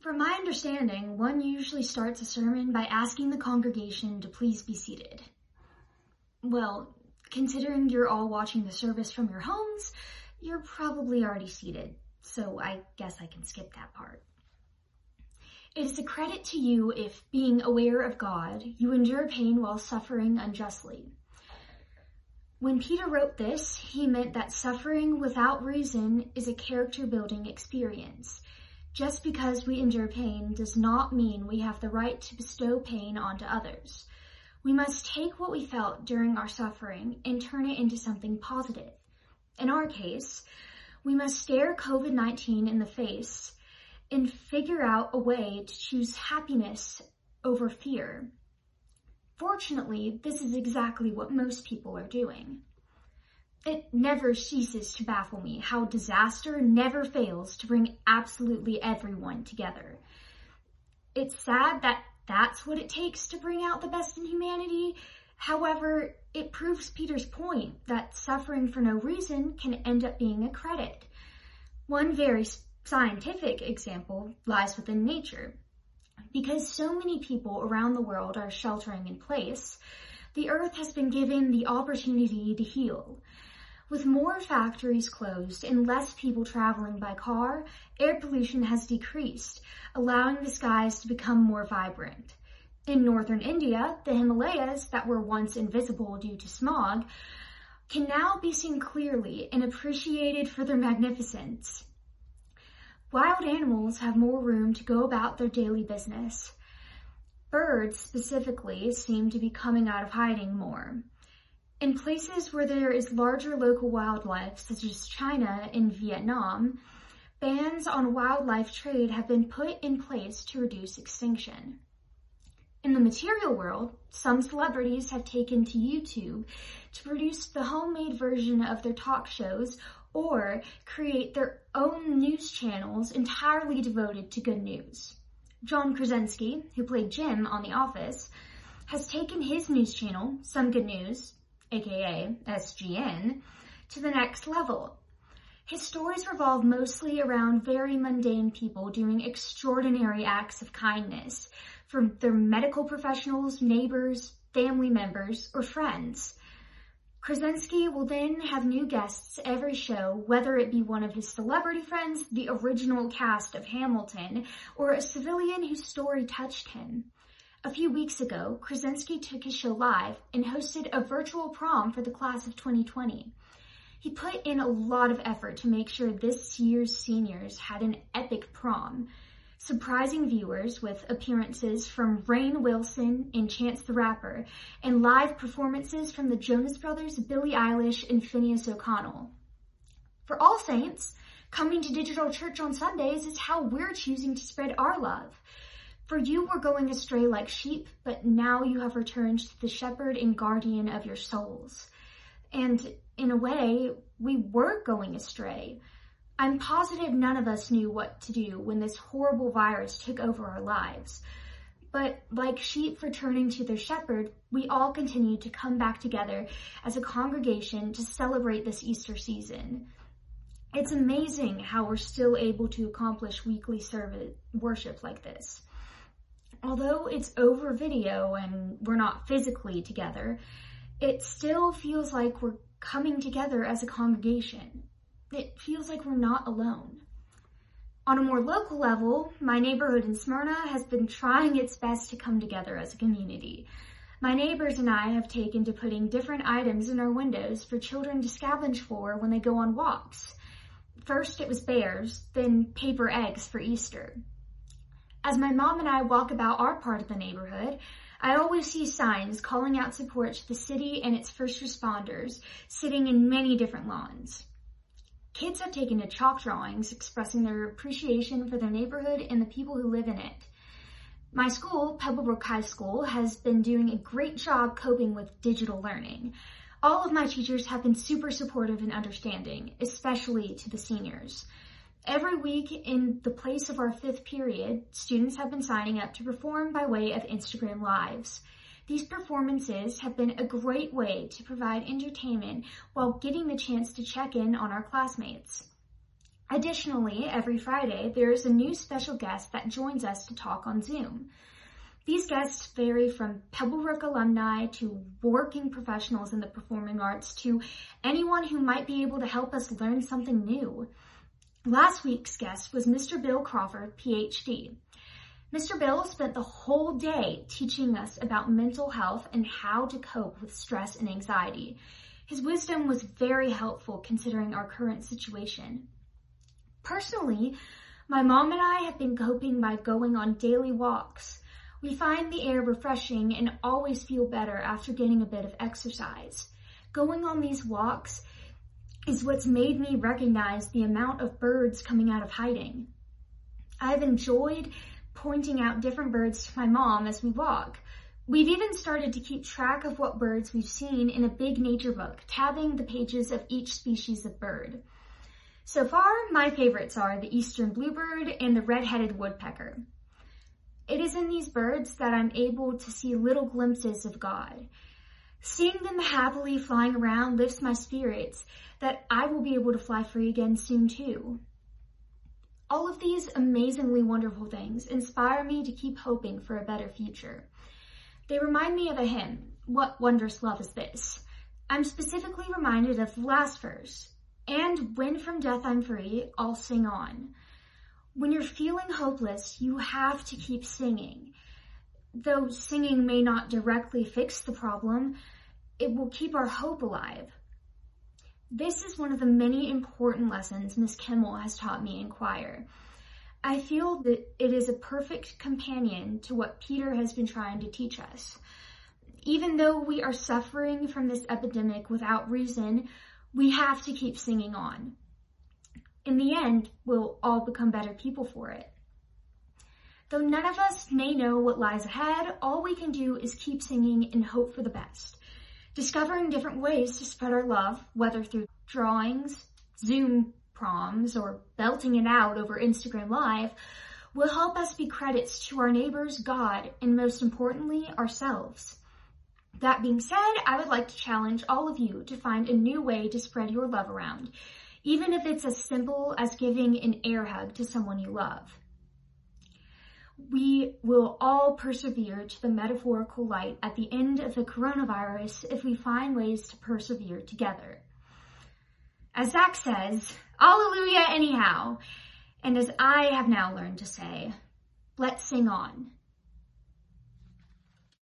From my understanding, one usually starts a sermon by asking the congregation to please be seated. Well, considering you're all watching the service from your homes, you're probably already seated, so I guess I can skip that part. It is a credit to you if, being aware of God, you endure pain while suffering unjustly. When Peter wrote this, he meant that suffering without reason is a character building experience. Just because we endure pain does not mean we have the right to bestow pain onto others. We must take what we felt during our suffering and turn it into something positive. In our case, we must stare COVID-19 in the face and figure out a way to choose happiness over fear. Fortunately, this is exactly what most people are doing. It never ceases to baffle me how disaster never fails to bring absolutely everyone together. It's sad that that's what it takes to bring out the best in humanity. However, it proves Peter's point that suffering for no reason can end up being a credit. One very scientific example lies within nature. Because so many people around the world are sheltering in place, the earth has been given the opportunity to heal. With more factories closed and less people traveling by car, air pollution has decreased, allowing the skies to become more vibrant. In northern India, the Himalayas that were once invisible due to smog can now be seen clearly and appreciated for their magnificence. Wild animals have more room to go about their daily business. Birds specifically seem to be coming out of hiding more. In places where there is larger local wildlife, such as China and Vietnam, bans on wildlife trade have been put in place to reduce extinction. In the material world, some celebrities have taken to YouTube to produce the homemade version of their talk shows or create their own news channels entirely devoted to good news. John Krasinski, who played Jim on The Office, has taken his news channel, Some Good News, aka SGN, to the next level. His stories revolve mostly around very mundane people doing extraordinary acts of kindness from their medical professionals, neighbors, family members, or friends. Krasinski will then have new guests every show, whether it be one of his celebrity friends, the original cast of Hamilton, or a civilian whose story touched him. A few weeks ago, Krasinski took his show live and hosted a virtual prom for the class of 2020. He put in a lot of effort to make sure this year's seniors had an epic prom surprising viewers with appearances from Rainn Wilson and Chance the Rapper, and live performances from the Jonas Brothers, Billie Eilish, and Finneas O'Connell. For All Saints, coming to Digital Church on Sundays is how we're choosing to spread our love. For you were going astray like sheep, but now you have returned to the shepherd and guardian of your souls. And in a way, we were going astray. I'm positive none of us knew what to do when this horrible virus took over our lives. But like sheep returning to their shepherd, we all continued to come back together as a congregation to celebrate this Easter season. It's amazing how we're still able to accomplish weekly service worship like this. Although it's over video and we're not physically together, it still feels like we're coming together as a congregation it feels like we're not alone. On a more local level, my neighborhood in Smyrna has been trying its best to come together as a community. My neighbors and I have taken to putting different items in our windows for children to scavenge for when they go on walks. First it was bears, then paper eggs for Easter. As my mom and I walk about our part of the neighborhood, I always see signs calling out support to the city and its first responders sitting in many different lawns. Kids have taken to chalk drawings expressing their appreciation for their neighborhood and the people who live in it. My school, Pebblebrook High School, has been doing a great job coping with digital learning. All of my teachers have been super supportive and understanding, especially to the seniors. Every week in the place of our fifth period, students have been signing up to perform by way of Instagram Lives. These performances have been a great way to provide entertainment while getting the chance to check in on our classmates. Additionally, every Friday, there is a new special guest that joins us to talk on Zoom. These guests vary from Pebblebrook alumni to working professionals in the performing arts to anyone who might be able to help us learn something new. Last week's guest was Mr. Bill Crawford, PhD. Mr. Bill spent the whole day teaching us about mental health and how to cope with stress and anxiety. His wisdom was very helpful considering our current situation. Personally, my mom and I have been coping by going on daily walks. We find the air refreshing and always feel better after getting a bit of exercise. Going on these walks is what's made me recognize the amount of birds coming out of hiding. I've enjoyed pointing out different birds to my mom as we walk. We've even started to keep track of what birds we've seen in a big nature book, tabbing the pages of each species of bird. So far, my favorites are the eastern bluebird and the red-headed woodpecker. It is in these birds that I'm able to see little glimpses of God. Seeing them happily flying around lifts my spirits that I will be able to fly free again soon too. All of these amazingly wonderful things inspire me to keep hoping for a better future. They remind me of a hymn, What Wondrous Love Is This? I'm specifically reminded of the last verse, and when from death I'm free, I'll sing on. When you're feeling hopeless, you have to keep singing. Though singing may not directly fix the problem, it will keep our hope alive. This is one of the many important lessons Miss Kimmel has taught me in choir. I feel that it is a perfect companion to what Peter has been trying to teach us. Even though we are suffering from this epidemic without reason, we have to keep singing on in the end, we'll all become better people for it. Though none of us may know what lies ahead, all we can do is keep singing and hope for the best. Discovering different ways to spread our love, whether through drawings, Zoom proms, or belting it out over Instagram Live, will help us be credits to our neighbors, God, and most importantly, ourselves. That being said, I would like to challenge all of you to find a new way to spread your love around even if it's as simple as giving an air hug to someone you love. We will all persevere to the metaphorical light at the end of the coronavirus if we find ways to persevere together. As Zach says, Alleluia anyhow. And as I have now learned to say, let's sing on.